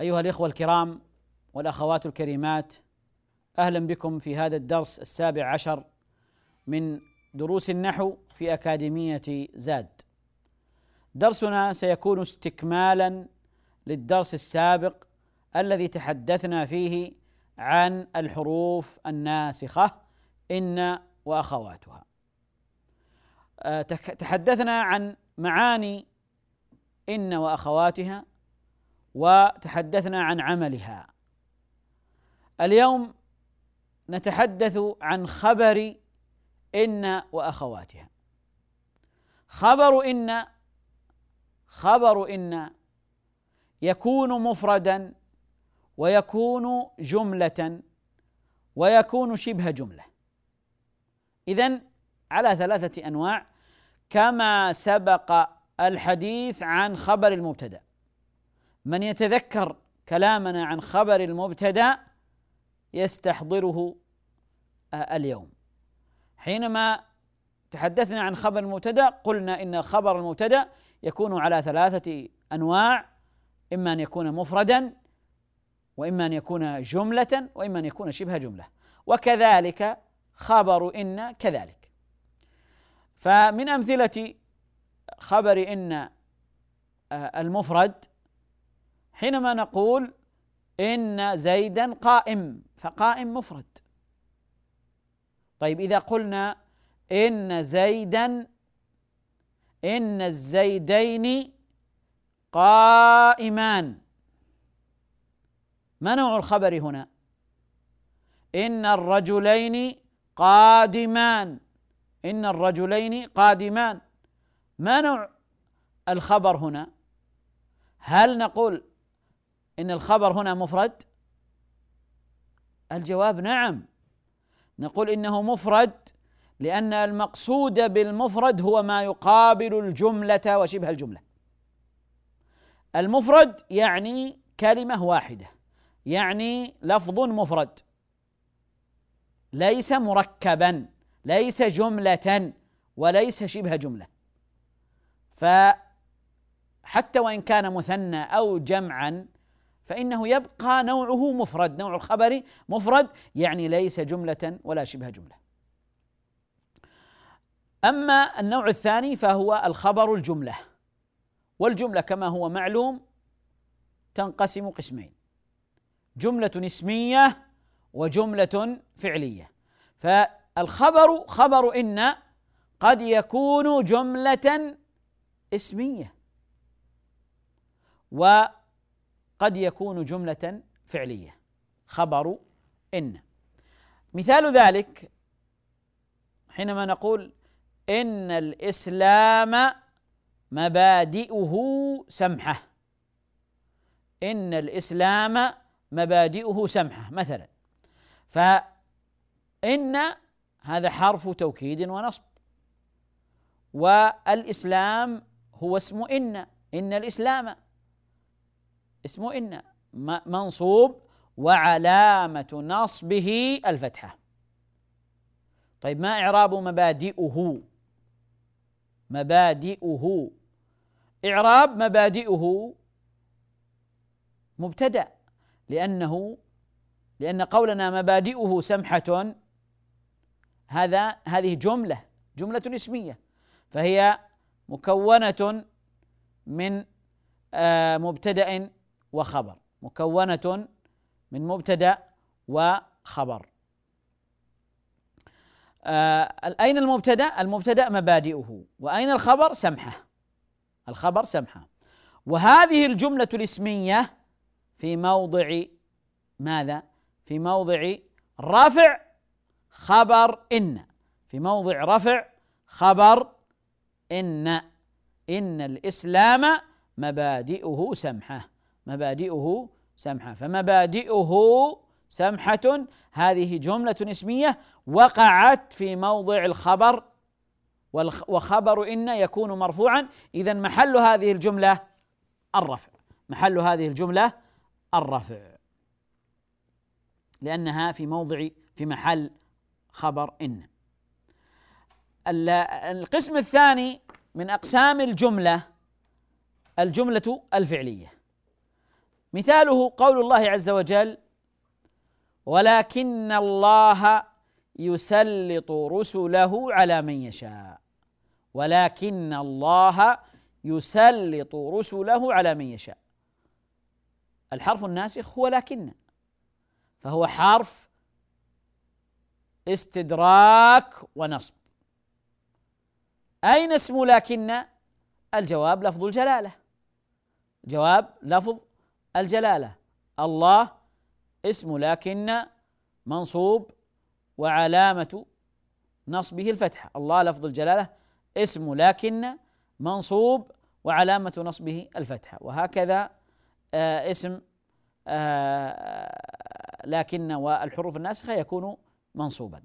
أيها الإخوة الكرام والأخوات الكريمات أهلا بكم في هذا الدرس السابع عشر من دروس النحو في أكاديمية زاد. درسنا سيكون استكمالا للدرس السابق الذي تحدثنا فيه عن الحروف الناسخة إن وأخواتها. آه، تحدثنا عن معاني إن وأخواتها وتحدثنا عن عملها. اليوم نتحدث عن خبر إن وأخواتها. خبر إن خبر إن يكون مفردا ويكون جملة ويكون شبه جملة. إذن على ثلاثة أنواع كما سبق الحديث عن خبر المبتدأ. من يتذكر كلامنا عن خبر المبتدأ يستحضره آه، اليوم. حينما تحدثنا عن خبر المبتدأ قلنا إن خبر المبتدأ يكون على ثلاثة أنواع إما أن يكون مفردا وإما أن يكون جملة وإما أن يكون شبه جملة. وكذلك خبر إن كذلك. فمن أمثلة خبر إن آه، المفرد حينما نقول إن زيدا قائم فقائم مفرد. طيب إذا قلنا إن زيدا إن الزيدين قائمان. ما نوع الخبر هنا؟ إن الرجلين قادمان. إن الرجلين قادمان. ما نوع الخبر هنا؟ هل نقول إن الخبر هنا مفرد؟ الجواب نعم. نقول إنه مفرد لأن المقصود بالمفرد هو ما يقابل الجملة وشبه الجملة. المفرد يعني كلمة واحدة يعني لفظ مفرد. ليس مركبا ليس جملة وليس شبه جملة. فحتى وإن كان مثنى أو جمعا فإنه يبقى نوعه مفرد نوع الخبر مفرد يعني ليس جملة ولا شبه جملة. أما النوع الثاني فهو الخبر الجملة. والجملة كما هو معلوم تنقسم قسمين. جملة اسمية وجملة فعلية. فالخبر خبر إن قد يكون جملة اسمية. و قد يكون جملة فعلية. خبر إن. مثال ذلك حينما نقول إن الإسلام مبادئه سمحة. إن الإسلام مبادئه سمحة مثلا. فإن هذا حرف توكيد ونصب. والإسلام هو اسم إن. إن الإسلام اسمه إن منصوب وعلامة نصبه الفتحة. طيب ما إعراب مبادئه؟ مبادئه. إعراب مبادئه مبتدأ لأنه لأن قولنا مبادئه سمحة. هذا هذه جملة جملة اسمية. فهي مكونة من آه، مبتدأ وخبر مكونة من مبتدأ وخبر. آه أين المبتدأ؟ المبتدأ مبادئه. وأين الخبر؟ سمحه. الخبر سمحه. وهذه الجملة الاسمية في موضع ماذا؟ في موضع رفع خبر إن. في موضع رفع خبر إن. إن الإسلام مبادئه سمحة. مبادئه سمحة. فمبادئه سمحة هذه جملة اسمية وقعت في موضع الخبر وخبر إن يكون مرفوعا. إذا محل هذه الجملة الرفع. محل هذه الجملة الرفع. لأنها في موضع في محل خبر إن. القسم الثاني من أقسام الجملة الجملة الفعلية. مثاله قول الله عز وجل ولكن الله يسلط رسله على من يشاء ولكن الله يسلط رسله على من يشاء. الحرف الناسخ هو لكن فهو حرف استدراك ونصب. أين اسم لكن الجواب لفظ الجلالة. جواب لفظ الجلالة. الله اسم لكن منصوب وعلامة نصبه الفتحة. الله لفظ الجلالة اسم لكن منصوب وعلامة نصبه الفتحة. وهكذا آه اسم آه لكن والحروف الناسخة يكون منصوبا.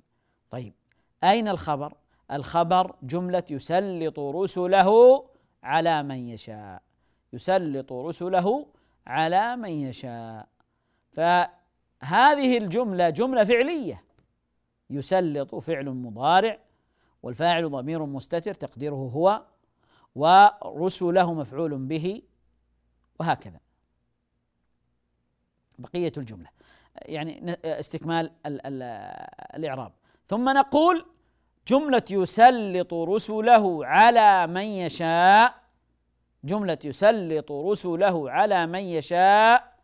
طيب أين الخبر؟ الخبر جملة يسلط رسله على من يشاء. يسلط رسله على من يشاء. فهذه الجملة جملة فعلية. يسلط فعل مضارع والفاعل ضمير مستتر تقديره هو ورسله مفعول به وهكذا. بقية الجملة. يعني استكمال الإعراب. ثم نقول جملة يسلط رسله على من يشاء جملة يسلط رسله على من يشاء.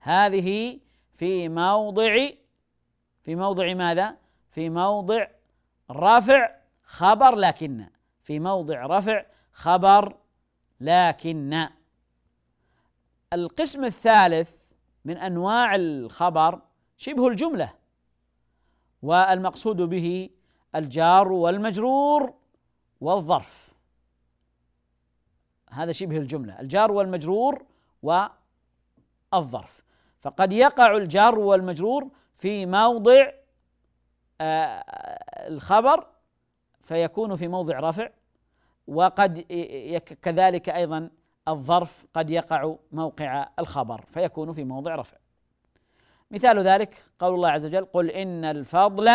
هذه في موضع في موضع ماذا؟ في موضع رفع خبر لكن. في موضع رفع خبر لكن. القسم الثالث من أنواع الخبر شبه الجملة والمقصود به الجار والمجرور والظرف. هذا شبه الجملة الجار والمجرور والظرف. فقد يقع الجار والمجرور في موضع آه، الخبر فيكون في موضع رفع وقد كذلك أيضا الظرف قد يقع موقع الخبر فيكون في موضع رفع. مثال ذلك قول الله عز وجل قل إن الفضل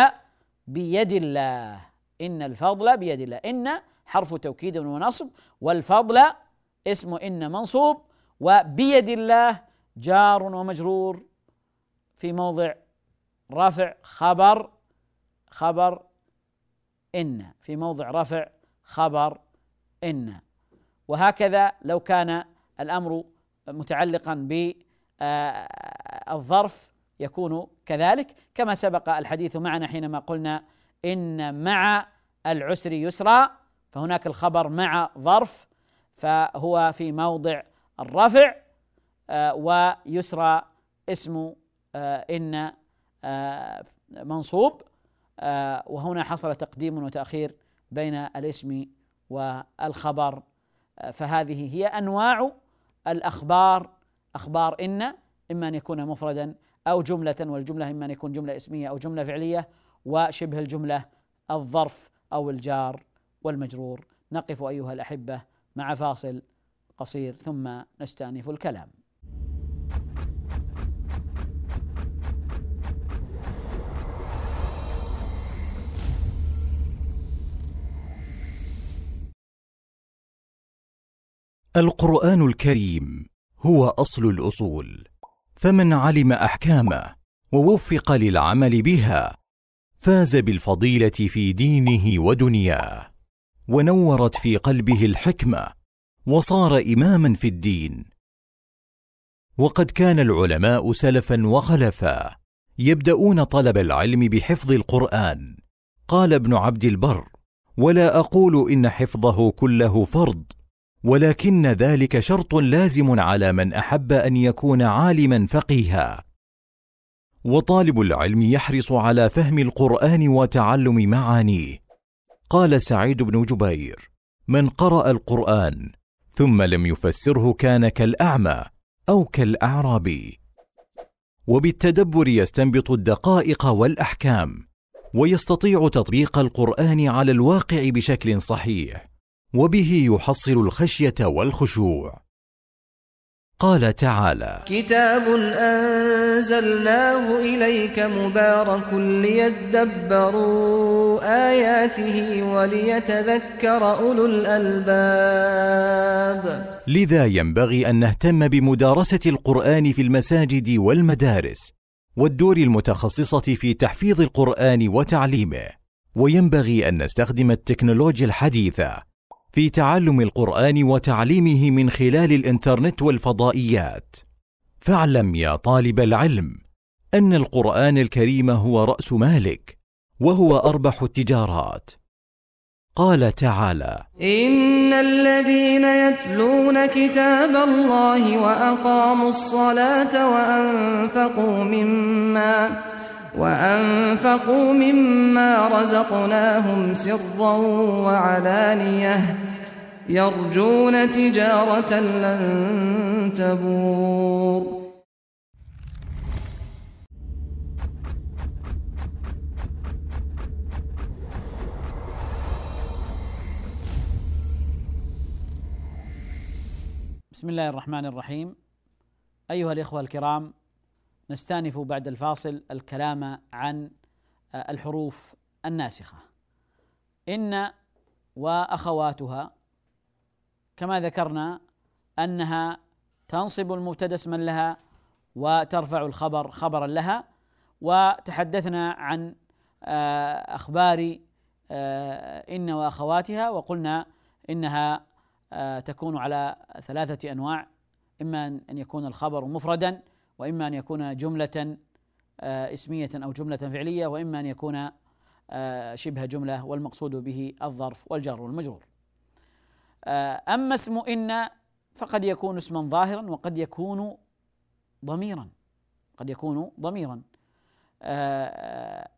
بيد الله. إن الفضل بيد الله. إن حرف توكيد ونصب والفضل اسم إن منصوب وبيد الله جار ومجرور في موضع رفع خبر خبر إن في موضع رفع خبر إن. وهكذا لو كان الأمر متعلقا بالظرف يكون كذلك كما سبق الحديث معنا حينما قلنا إن مع العسر يسرا فهناك الخبر مع ظرف فهو في موضع الرفع آه، ويسرى اسم آه، إن آه، منصوب وهنا حصل تقديم وتأخير بين الاسم والخبر. فهذه هي أنواع الأخبار أخبار إن إما أن يكون مفردا أو جملة والجملة إما أن يكون جملة اسمية أو جملة فعلية وشبه الجملة الظرف أو الجار والمجرور. نقف أيها الأحبة مع فاصل قصير ثم نستأنف الكلام. القرآن الكريم هو أصل الأصول فمن علم أحكامه ووفق للعمل بها فاز بالفضيلة في دينه ودنياه. ونورت في قلبه الحكمة وصار إماما في الدين. وقد كان العلماء سلفا وخلفا يبدأون طلب العلم بحفظ القرآن. قال ابن عبد البر ولا أقول إن حفظه كله فرض ولكن ذلك شرط لازم على من أحب أن يكون عالما فقيها وطالب العلم يحرص على فهم القرآن وتعلم معانيه. قال سعيد بن جبير من قرأ القرآن ثم لم يفسره كان كالأعمى أو كالأعرابي. وبالتدبر يستنبط الدقائق والأحكام ويستطيع تطبيق القرآن على الواقع بشكل صحيح وبه يحصل الخشية والخشوع. قال تعالى كتاب أنزلناه إليك مبارك ليدبروا آياته وليتذكر أولو الألباب. لذا ينبغي أن نهتم بمدارسة القرآن في المساجد والمدارس والدور المتخصصة في تحفيظ القرآن وتعليمه. وينبغي أن نستخدم التكنولوجيا الحديثة في تعلم القرآن وتعليمه من خلال الإنترنت والفضائيات. فاعلم يا طالب العلم أن القرآن الكريم هو رأس مالك وهو أربح التجارات. قال تعالى إن الذين يتلون كتاب الله وأقاموا الصلاة وأنفقوا مما وأنفقوا مما رزقناهم سرا وعلانية يرجون تجارة لن تبور. بسم الله الرحمن الرحيم. أيها الإخوة الكرام نستأنف بعد الفاصل الكلام عن آه، الحروف الناسخة. إن وأخواتها كما ذكرنا أنها تنصب المبتدأ اسما لها وترفع الخبر خبرا لها وتحدثنا عن آه، أخبار آه، إن وأخواتها وقلنا إنها تكون على ثلاثة أنواع إما أن يكون الخبر مفردا وإما أن يكون جملة آه، اسمية أو جملة فعلية وإما أن يكون آه، شبه جملة والمقصود به الظرف والجر والمجرور. آه، أما اسم إن فقد يكون اسما ظاهرا وقد يكون ضميرا قد يكون ضميرا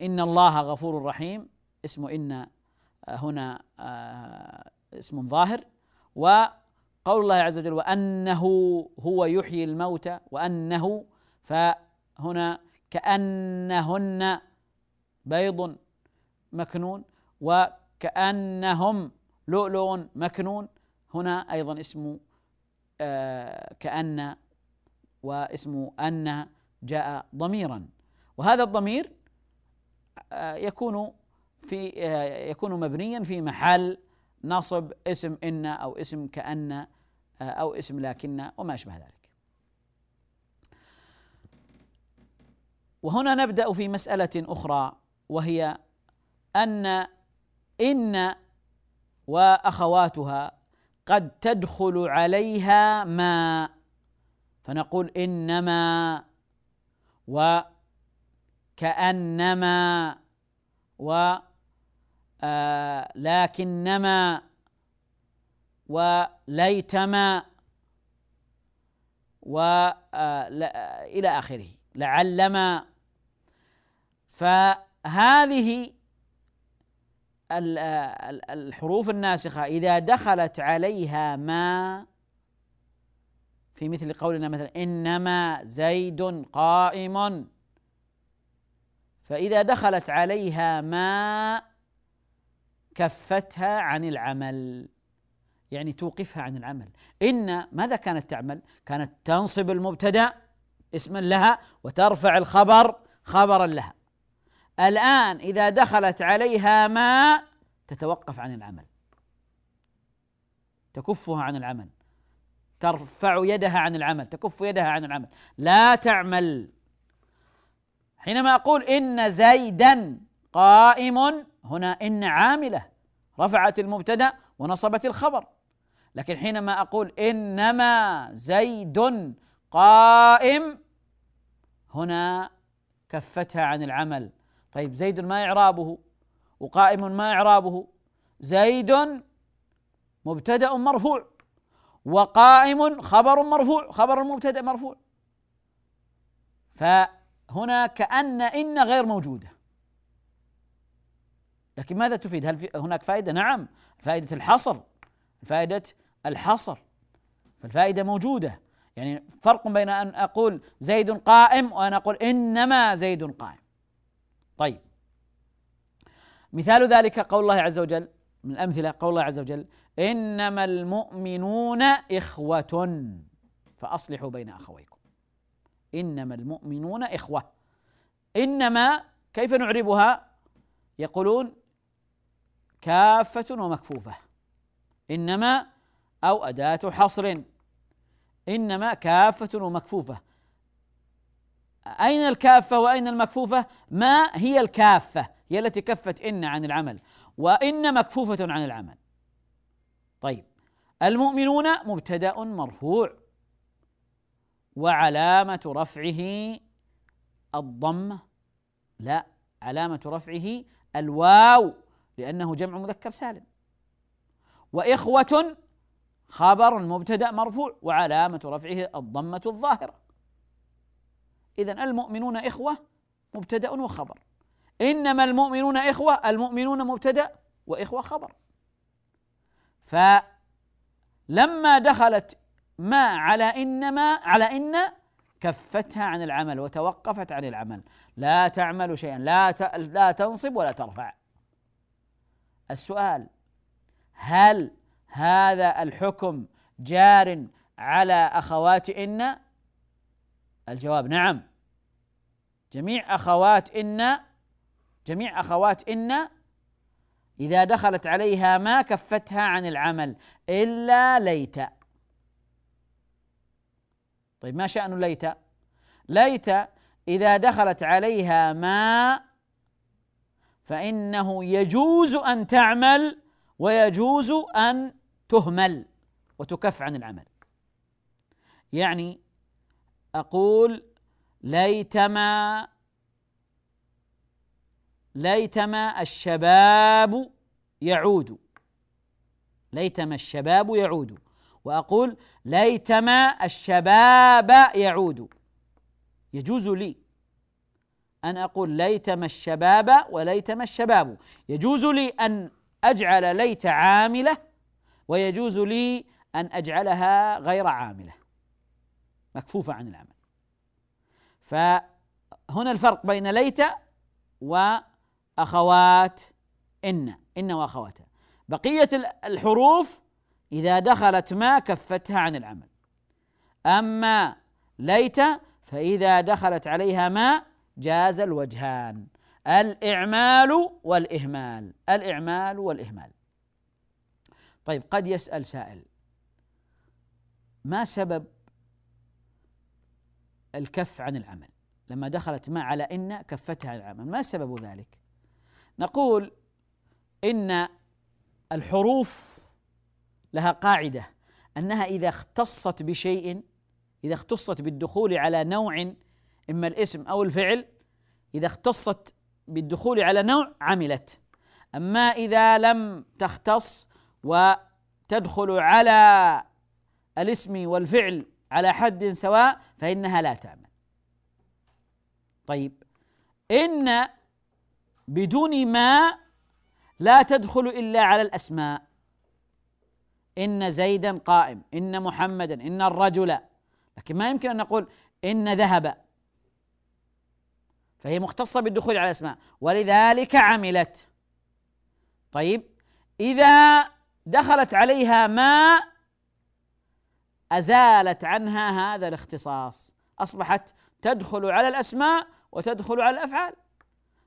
إن الله غفور رحيم اسم إن هنا اسم ظاهر و قول الله عز وجل وأنه هو يحيي الموتى وأنه فهنا كأنهن بيض مكنون وكأنهم لؤلؤ مكنون. هنا أيضا اسم آه كأن واسم أن جاء ضميرا. وهذا الضمير آه يكون في آه يكون مبنيا في محل نصب اسم إن أو اسم كأن أو اسم لكن وما أشبه ذلك. وهنا نبدأ في مسألة أخرى وهي أن إن وأخواتها قد تدخل عليها ما فنقول إنما وكأنما و آه لكنما وليتما وإلى آه آخره. لعلما فهذه الحروف الناسخة إذا دخلت عليها ما في مثل قولنا مثلا إنما زيد قائم. فإذا دخلت عليها ما كفتها عن العمل. يعني توقفها عن العمل. إن ماذا كانت تعمل؟ كانت تنصب المبتدأ اسما لها وترفع الخبر خبرا لها. الآن إذا دخلت عليها ما تتوقف عن العمل. تكفها عن العمل. ترفع يدها عن العمل. تكف يدها عن العمل. لا تعمل. حينما أقول إن زيدا قائم هنا إن عاملة رفعت المبتدأ ونصبت الخبر. لكن حينما أقول إنما زيد قائم هنا كفتها عن العمل. طيب زيد ما إعرابه؟ وقائم ما إعرابه؟ زيد مبتدأ مرفوع وقائم خبر مرفوع خبر المبتدأ مرفوع. فهنا كأن إن غير موجودة. لكن ماذا تفيد؟ هل هناك فائدة؟ نعم فائدة الحصر فائدة الحصر. فالفائدة موجودة. يعني فرق بين أن أقول زيد قائم وأن أقول إنما زيد قائم. طيب. مثال ذلك قول الله عز وجل من الأمثلة قول الله عز وجل إنما المؤمنون إخوة. فأصلحوا بين أخويكم. إنما المؤمنون إخوة. إنما كيف نعربها؟ يقولون كافة ومكفوفة. إنما أو أداة حصر. إنما كافة ومكفوفة. أين الكافة وأين المكفوفة؟ ما هي الكافة؟ هي التي كفت إن عن العمل وإن مكفوفة عن العمل. طيب المؤمنون مبتدأ مرفوع. وعلامة رفعه الضمة لا علامة رفعه الواو لأنه جمع مذكر سالم. وإخوة خبر المبتدأ مرفوع وعلامة رفعه الضمة الظاهرة. إذا المؤمنون إخوة مبتدأ وخبر. إنما المؤمنون إخوة المؤمنون مبتدأ وإخوة خبر. فلما دخلت ما على إنما على إن كفتها عن العمل وتوقفت عن العمل. لا تعمل شيئا لا لا تنصب ولا ترفع. السؤال هل هذا الحكم جار على أخوات إن؟ الجواب نعم. جميع أخوات إن جميع أخوات إن إذا دخلت عليها ما كفتها عن العمل إلا ليت. طيب ما شأن ليت؟ ليت إذا دخلت عليها ما فإنه يجوز أن تعمل ويجوز أن تهمل وتكف عن العمل. يعني أقول ليتما ليتما الشباب يعود. ليتما الشباب يعود. وأقول ليتما الشباب يعود. يجوز لي أن أقول ليتما الشباب وليتما الشباب. يجوز لي أن أجعل ليت عاملة ويجوز لي أن أجعلها غير عاملة. مكفوفة عن العمل. فهنا الفرق بين ليت وأخوات إن إن واخواتها بقية الحروف إذا دخلت ما كفتها عن العمل. أما ليت فإذا دخلت عليها ما جاز الوجهان. الإعمال والإهمال. الإعمال والإهمال. طيب قد يسأل سائل. ما سبب الكف عن العمل؟ لما دخلت ما على إن كفتها عن العمل. ما سبب ذلك؟ نقول إن الحروف لها قاعدة أنها إذا اختصت بشيء إذا اختصت بالدخول على نوع إما الاسم أو الفعل إذا اختصت بالدخول على نوع عملت. أما إذا لم تختص وتدخل على الاسم والفعل على حد سواء فإنها لا تعمل. طيب إن بدون ما لا تدخل إلا على الأسماء. إن زيدا قائم إن محمدا إن الرجل. لكن ما يمكن أن نقول إن ذهب. فهي مختصة بالدخول على الأسماء. ولذلك عملت. طيب إذا دخلت عليها ما أزالت عنها هذا الاختصاص. أصبحت تدخل على الأسماء وتدخل على الأفعال.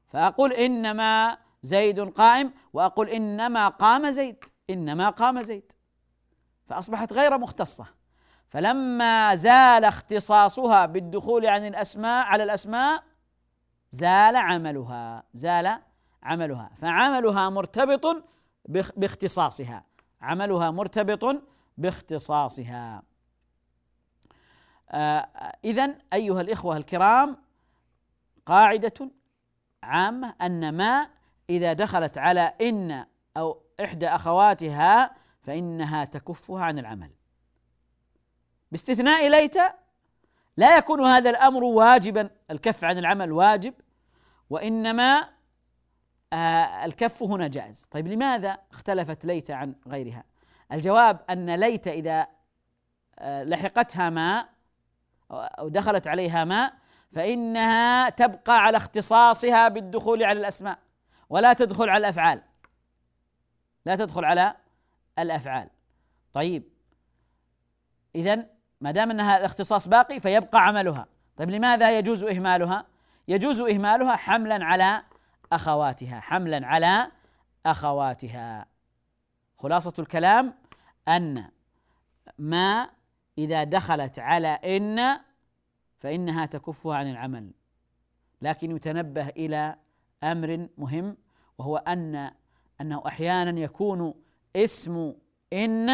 فأقول إنما زيد قائم وأقول إنما قام زيد إنما قام زيد. فأصبحت غير مختصة. فلما زال اختصاصها بالدخول عن الأسماء على الأسماء زال عملها زال عملها. فعملها مرتبط باختصاصها. عملها مرتبط باختصاصها. آه اذا أيها الإخوة الكرام قاعدة عامة أن ما إذا دخلت على إن أو إحدى أخواتها فإنها تكفها عن العمل. باستثناء ليت لا يكون هذا الأمر واجبا الكف عن العمل واجب وإنما آه الكف هنا جائز. طيب لماذا اختلفت ليت عن غيرها؟ الجواب أن ليت إذا آه لحقتها ما أو دخلت عليها ما فإنها تبقى على اختصاصها بالدخول على الأسماء ولا تدخل على الأفعال. لا تدخل على الأفعال. طيب. اذا ما دام أنها الاختصاص باقي فيبقى عملها. طيب لماذا يجوز إهمالها؟ يجوز إهمالها حملا على أخواتها حملا على أخواتها. خلاصة الكلام أن ما إذا دخلت على إن فإنها تكفها عن العمل. لكن يتنبه إلى أمر مهم وهو ان أنه أحيانا يكون اسم إن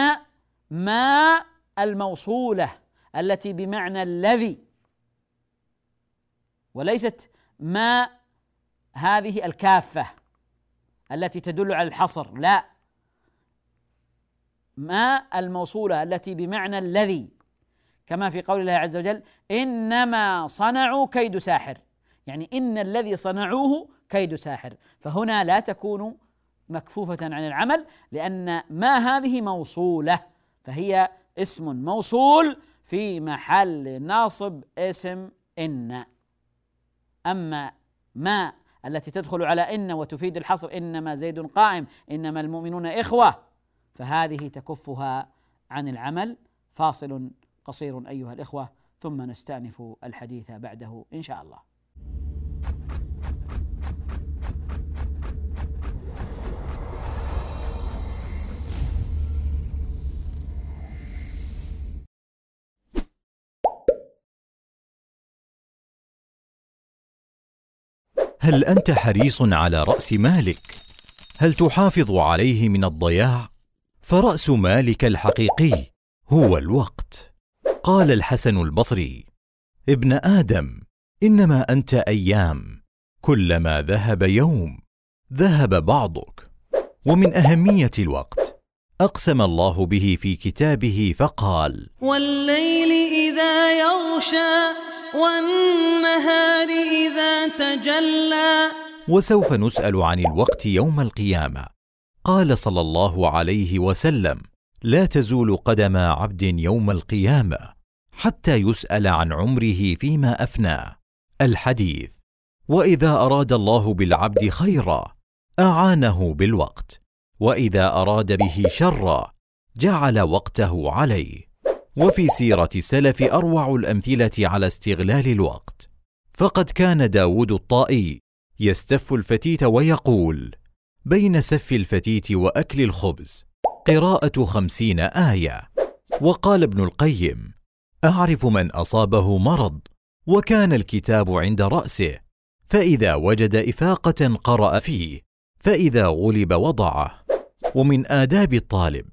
ما الموصولة التي بمعنى الذي. وليست ما هذه الكافة التي تدل على الحصر. لا. ما الموصولة التي بمعنى الذي؟ كما في قول الله عز وجل إنما صنعوا كيد ساحر. يعني إن الذي صنعوه كيد ساحر. فهنا لا تكون مكفوفة عن العمل لأن ما هذه موصولة؟ فهي اسم موصول في محل ناصب اسم إن. أما ما التي تدخل على إن وتفيد الحصر إنما زيد قائم إنما المؤمنون إخوة. فهذه تكفها عن العمل فاصل قصير أيها الإخوة ثم نستأنف الحديث بعده إن شاء الله. هل أنت حريص على رأس مالك؟ هل تحافظ عليه من الضياع؟ فرأس مالك الحقيقي هو الوقت. قال الحسن البصري ابن آدم إنما أنت أيام كلما ذهب يوم ذهب بعضك. ومن أهمية الوقت أقسم الله به في كتابه فقال والليل إذا يغشى والنهار إذا تجلى. وسوف نسأل عن الوقت يوم القيامة. قال صلى الله عليه وسلم لا تزول قدم عبد يوم القيامة حتى يسأل عن عمره فيما افناه الحديث وإذا أراد الله بالعبد خيرا أعانه بالوقت وإذا أراد به شرا جعل وقته عليه. وفي سيرة السلف أروع الأمثلة على استغلال الوقت. فقد كان داود الطائي يستف الفتيت ويقول بين سف الفتيت وأكل الخبز قراءة خمسين آية. وقال ابن القيم أعرف من أصابه مرض وكان الكتاب عند رأسه فإذا وجد إفاقة قرأ فيه فإذا غلب وضعه. ومن آداب الطالب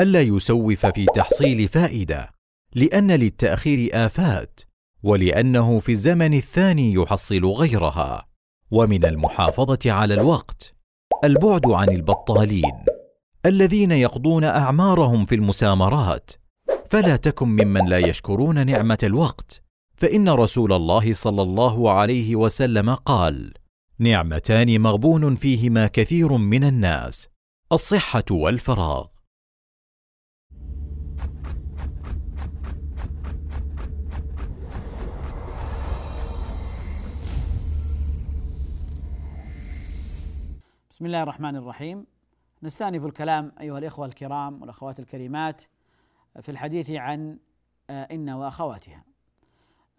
ألا يسوف في تحصيل فائدة لأن للتأخير آفات ولأنه في الزمن الثاني يحصل غيرها ومن المحافظة على الوقت البعد عن البطالين الذين يقضون أعمارهم في المسامرات. فلا تكن ممن لا يشكرون نعمة الوقت فإن رسول الله صلى الله عليه وسلم قال نعمتان مغبون فيهما كثير من الناس الصحة والفراغ. بسم الله الرحمن الرحيم. نستأنف الكلام أيها الإخوة الكرام والأخوات الكريمات في الحديث عن آه، إن وأخواتها.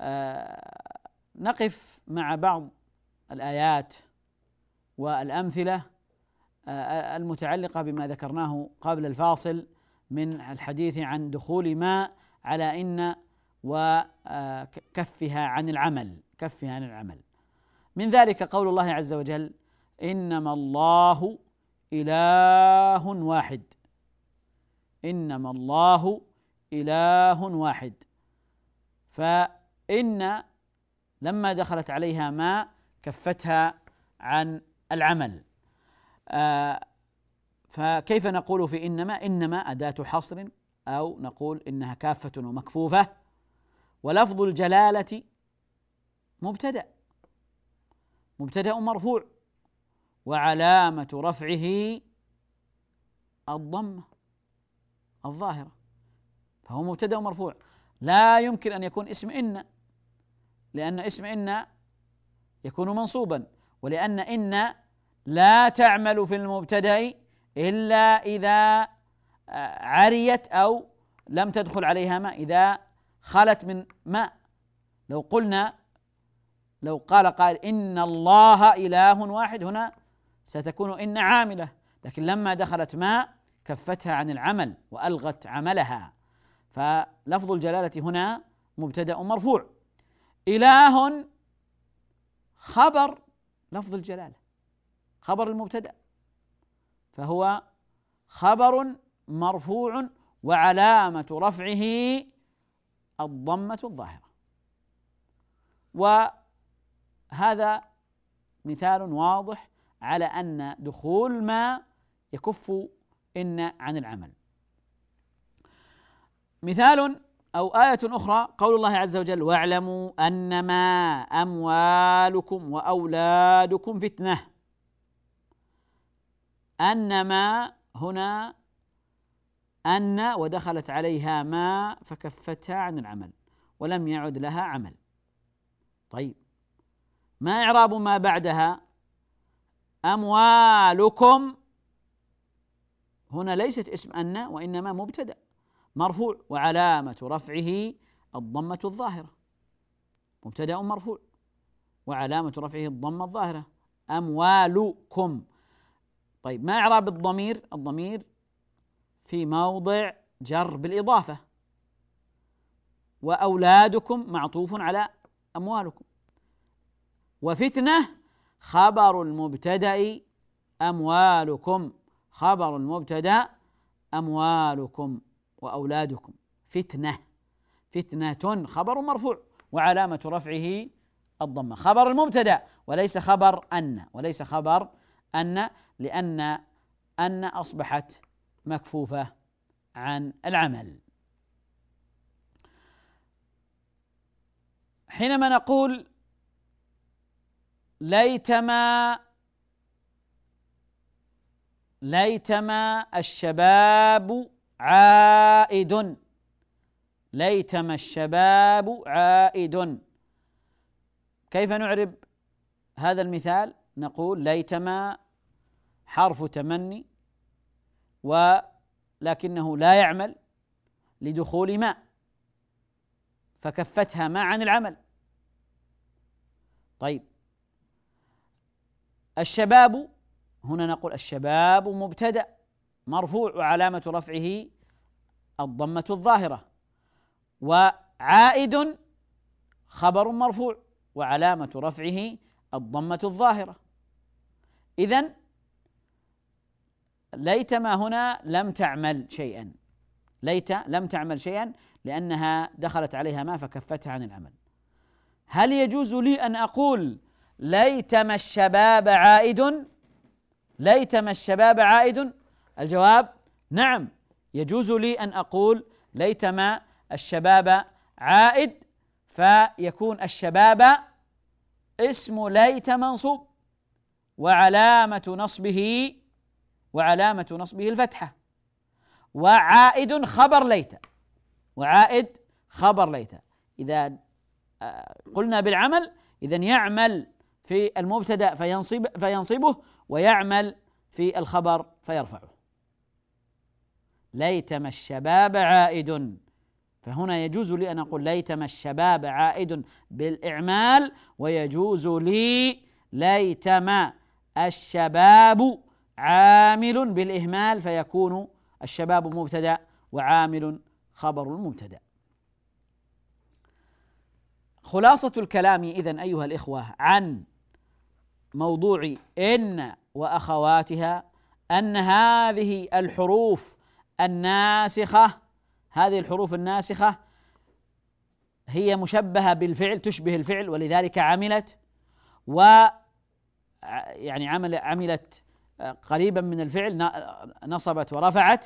آه، نقف مع بعض الآيات والأمثلة آه، المتعلقة بما ذكرناه قبل الفاصل من الحديث عن دخول ما على إن وكفها عن العمل كفها عن العمل. من ذلك قول الله عز وجل إنما الله إله واحد. إنما الله إله واحد. فإن لما دخلت عليها ما كفتها عن العمل. آه فكيف نقول في إنما؟ إنما أداة حصر أو نقول إنها كافة ومكفوفة. ولفظ الجلالة مبتدأ. مبتدأ مرفوع. وعلامة رفعه الضمة الظاهرة. فهو مبتدأ مرفوع لا يمكن أن يكون اسم إن لأن اسم إن يكون منصوبا ولأن إن لا تعمل في المبتدأ إلا إذا آه، عريت أو لم تدخل عليها ماء إذا خلت من ماء لو قلنا لو قال قائل إن الله إله واحد هنا ستكون إن عاملة. لكن لما دخلت ماء كفتها عن العمل وألغت عملها. فلفظ الجلالة هنا مبتدأ مرفوع. إله خبر لفظ الجلالة خبر المبتدأ. فهو خبر مرفوع وعلامة رفعه الضمة الظاهرة. وهذا مثال واضح على أن دخول ما يكف إن عن العمل. مثال أو آية أخرى قول الله عز وجل واعلموا انما أموالكم وأولادكم فتنة. انما هنا أن ودخلت عليها ما فكفتها عن العمل ولم يعد لها عمل. طيب ما إعراب ما بعدها؟ أموالكم. هنا ليست اسم أن وإنما مبتدأ. مرفوع وعلامة رفعه الضمة الظاهرة. مبتدأ مرفوع وعلامة رفعه الضمة الظاهرة. أموالكم. طيب ما إعراب الضمير؟ الضمير في موضع جر بالاضافه وأولادكم معطوف على أموالكم. وفتنة خبر المبتدأ أموالكم. خبر المبتدأ أموالكم وأولادكم. فتنة. فتنة خبر مرفوع وعلامة رفعه الضمة. خبر المبتدأ وليس خبر أن. وليس خبر أن لأن أن أصبحت مكفوفة عن العمل. حينما نقول ليتما ليتما الشباب عائد. ليتما الشباب عائد. كيف نعرب هذا المثال؟ نقول ليتما حرف تمني ولكنه لا يعمل لدخول ماء فكفتها ما عن العمل. طيب الشباب هنا نقول الشباب مبتدأ مرفوع وعلامة رفعه الضمة الظاهرة وعائد خبر مرفوع وعلامة رفعه الضمة الظاهرة. إذا ليتما هنا لم تعمل شيئا. ليت لم تعمل شيئا لأنها دخلت عليها ما فكفتها عن العمل. هل يجوز لي أن أقول ليتما الشباب عائد ليتما الشباب عائد. الجواب نعم يجوز لي أن أقول ليتما الشباب عائد فيكون الشباب اسم ليت منصوب وعلامة نصبه وعلامة نصبه الفتحة. وعائد خبر ليت وعائد خبر ليت. إذا آه، قلنا بالعمل إذا يعمل في المبتدأ فينصب فينصبه ويعمل في الخبر فيرفعه. ليتما الشباب عائد. فهنا يجوز لي أن أقول ليتما الشباب عائد بالإعمال ويجوز لي ليتما الشباب عامل بالإهمال فيكون الشباب مبتدأ وعامل خبر المبتدأ. خلاصة الكلام اذا أيها الإخوة عن موضوع إن وأخواتها أن هذه الحروف الناسخة هذه الحروف الناسخة هي مشبهة بالفعل تشبه الفعل ولذلك عملت و يعني عمل عملت قريبا من الفعل نصبت ورفعت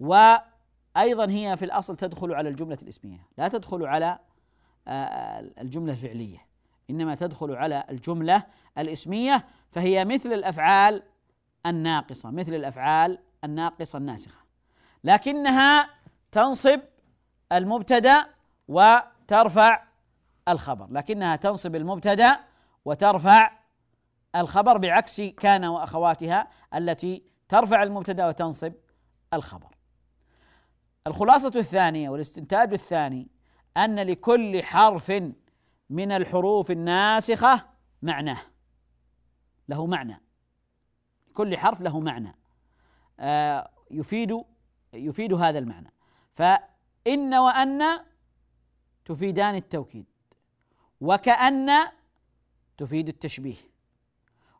وأيضا هي في الأصل تدخل على الجملة الإسمية لا تدخل على الجملة الفعلية. إنما تدخل على الجملة الإسمية فهي مثل الأفعال الناقصة مثل الأفعال الناقصة الناسخة. لكنها تنصب المبتدأ وترفع الخبر. لكنها تنصب المبتدأ وترفع الخبر بعكس كان وأخواتها التي ترفع المبتدأ وتنصب الخبر. الخلاصة الثانية والاستنتاج الثاني أن لكل حرف من الحروف الناسخة معناه له معنى. كل حرف له معنى. آه يفيد يفيد هذا المعنى. فإن وأن تفيدان التوكيد وكأن تفيد التشبيه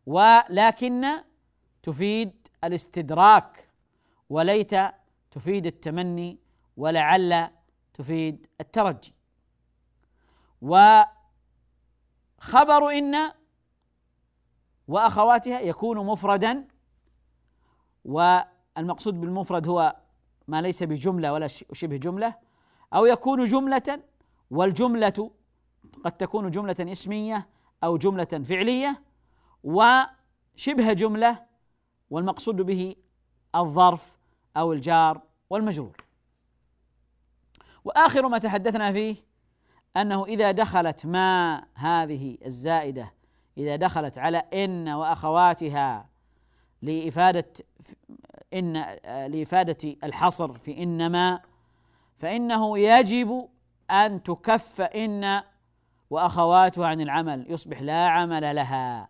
ولكن تفيد الاستدراك وليت تفيد التمني ولعل تفيد الترجي. وخبر إن وأخواتها يكون مفردا والمقصود بالمفرد هو ما ليس بجملة ولا شبه جملة أو يكون جملة والجملة قد تكون جملة اسمية أو جملة فعلية وشبه جملة والمقصود به الظرف أو الجار والمجرور. وآخر ما تحدثنا فيه أنه إذا دخلت ما هذه الزائدة إذا دخلت على إن وأخواتها لإفادة إن لإفادة الحصر في إنما فإنه يجب أن تكف إن وأخواتها عن العمل. يصبح لا عمل لها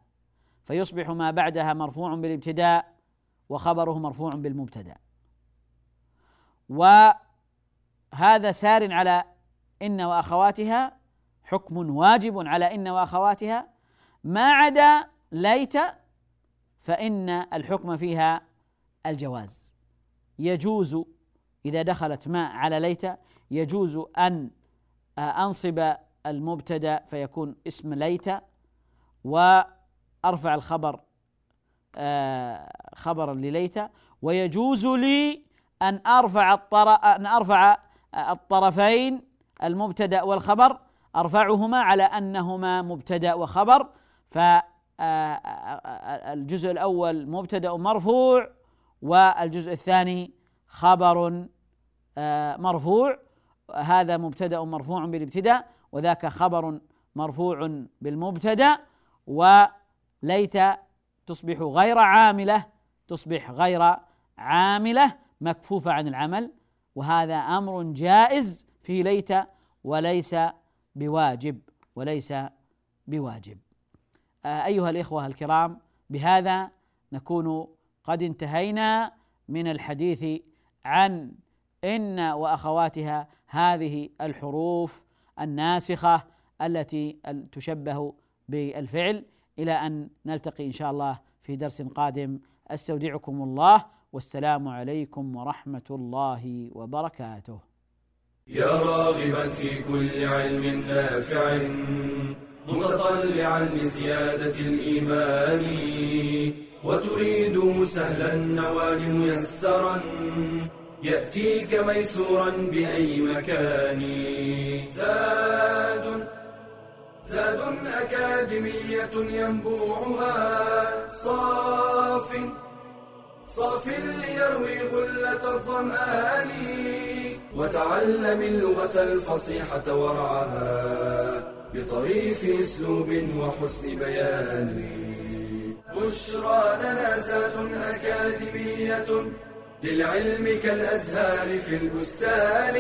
فيصبح ما بعدها مرفوع بالابتداء وخبره مرفوع بالمبتدأ. وهذا سار على إن وأخواتها حكم واجب على إن وأخواتها. ما عدا ليت فإن الحكم فيها الجواز. يجوز إذا دخلت ما على ليت يجوز أن أنصب المبتدأ فيكون اسم ليت. وأرفع الخبر خبرا لليت. ويجوز لي أن أرفع أن أرفع الطرفين المبتدأ والخبر أرفعهما على أنهما مبتدأ وخبر. فالجزء الأول مبتدأ مرفوع والجزء الثاني خبر آه، مرفوع. هذا مبتدأ مرفوع بالابتداء وذاك خبر مرفوع بالمبتدأ. وليت تصبح غير عاملة تصبح غير عاملة مكفوفة عن العمل. وهذا أمر جائز في ليت وليس بواجب وليس بواجب. آه، أيها الإخوة الكرام بهذا نكون قد انتهينا من الحديث عن إن وأخواتها هذه الحروف الناسخة التي تشبه بالفعل. إلى أن نلتقي إن شاء الله في درس قادم. أستودعكم الله والسلام عليكم ورحمة الله وبركاته. يا راغبا في كل علم نافع متطلعا لزيادة الإيمان وتريد سهلا النوال ميسرا يأتيك ميسورا بأي مكان. زاد زاد أكاديمية ينبوعها صاف صاف ليروي غلة الظمآن وتعلم اللغة الفصيحة ورعاها بطريف أسلوب وحسن بيان. بشرى لنا زاد أكاديمية للعلم كالأزهار في البستان.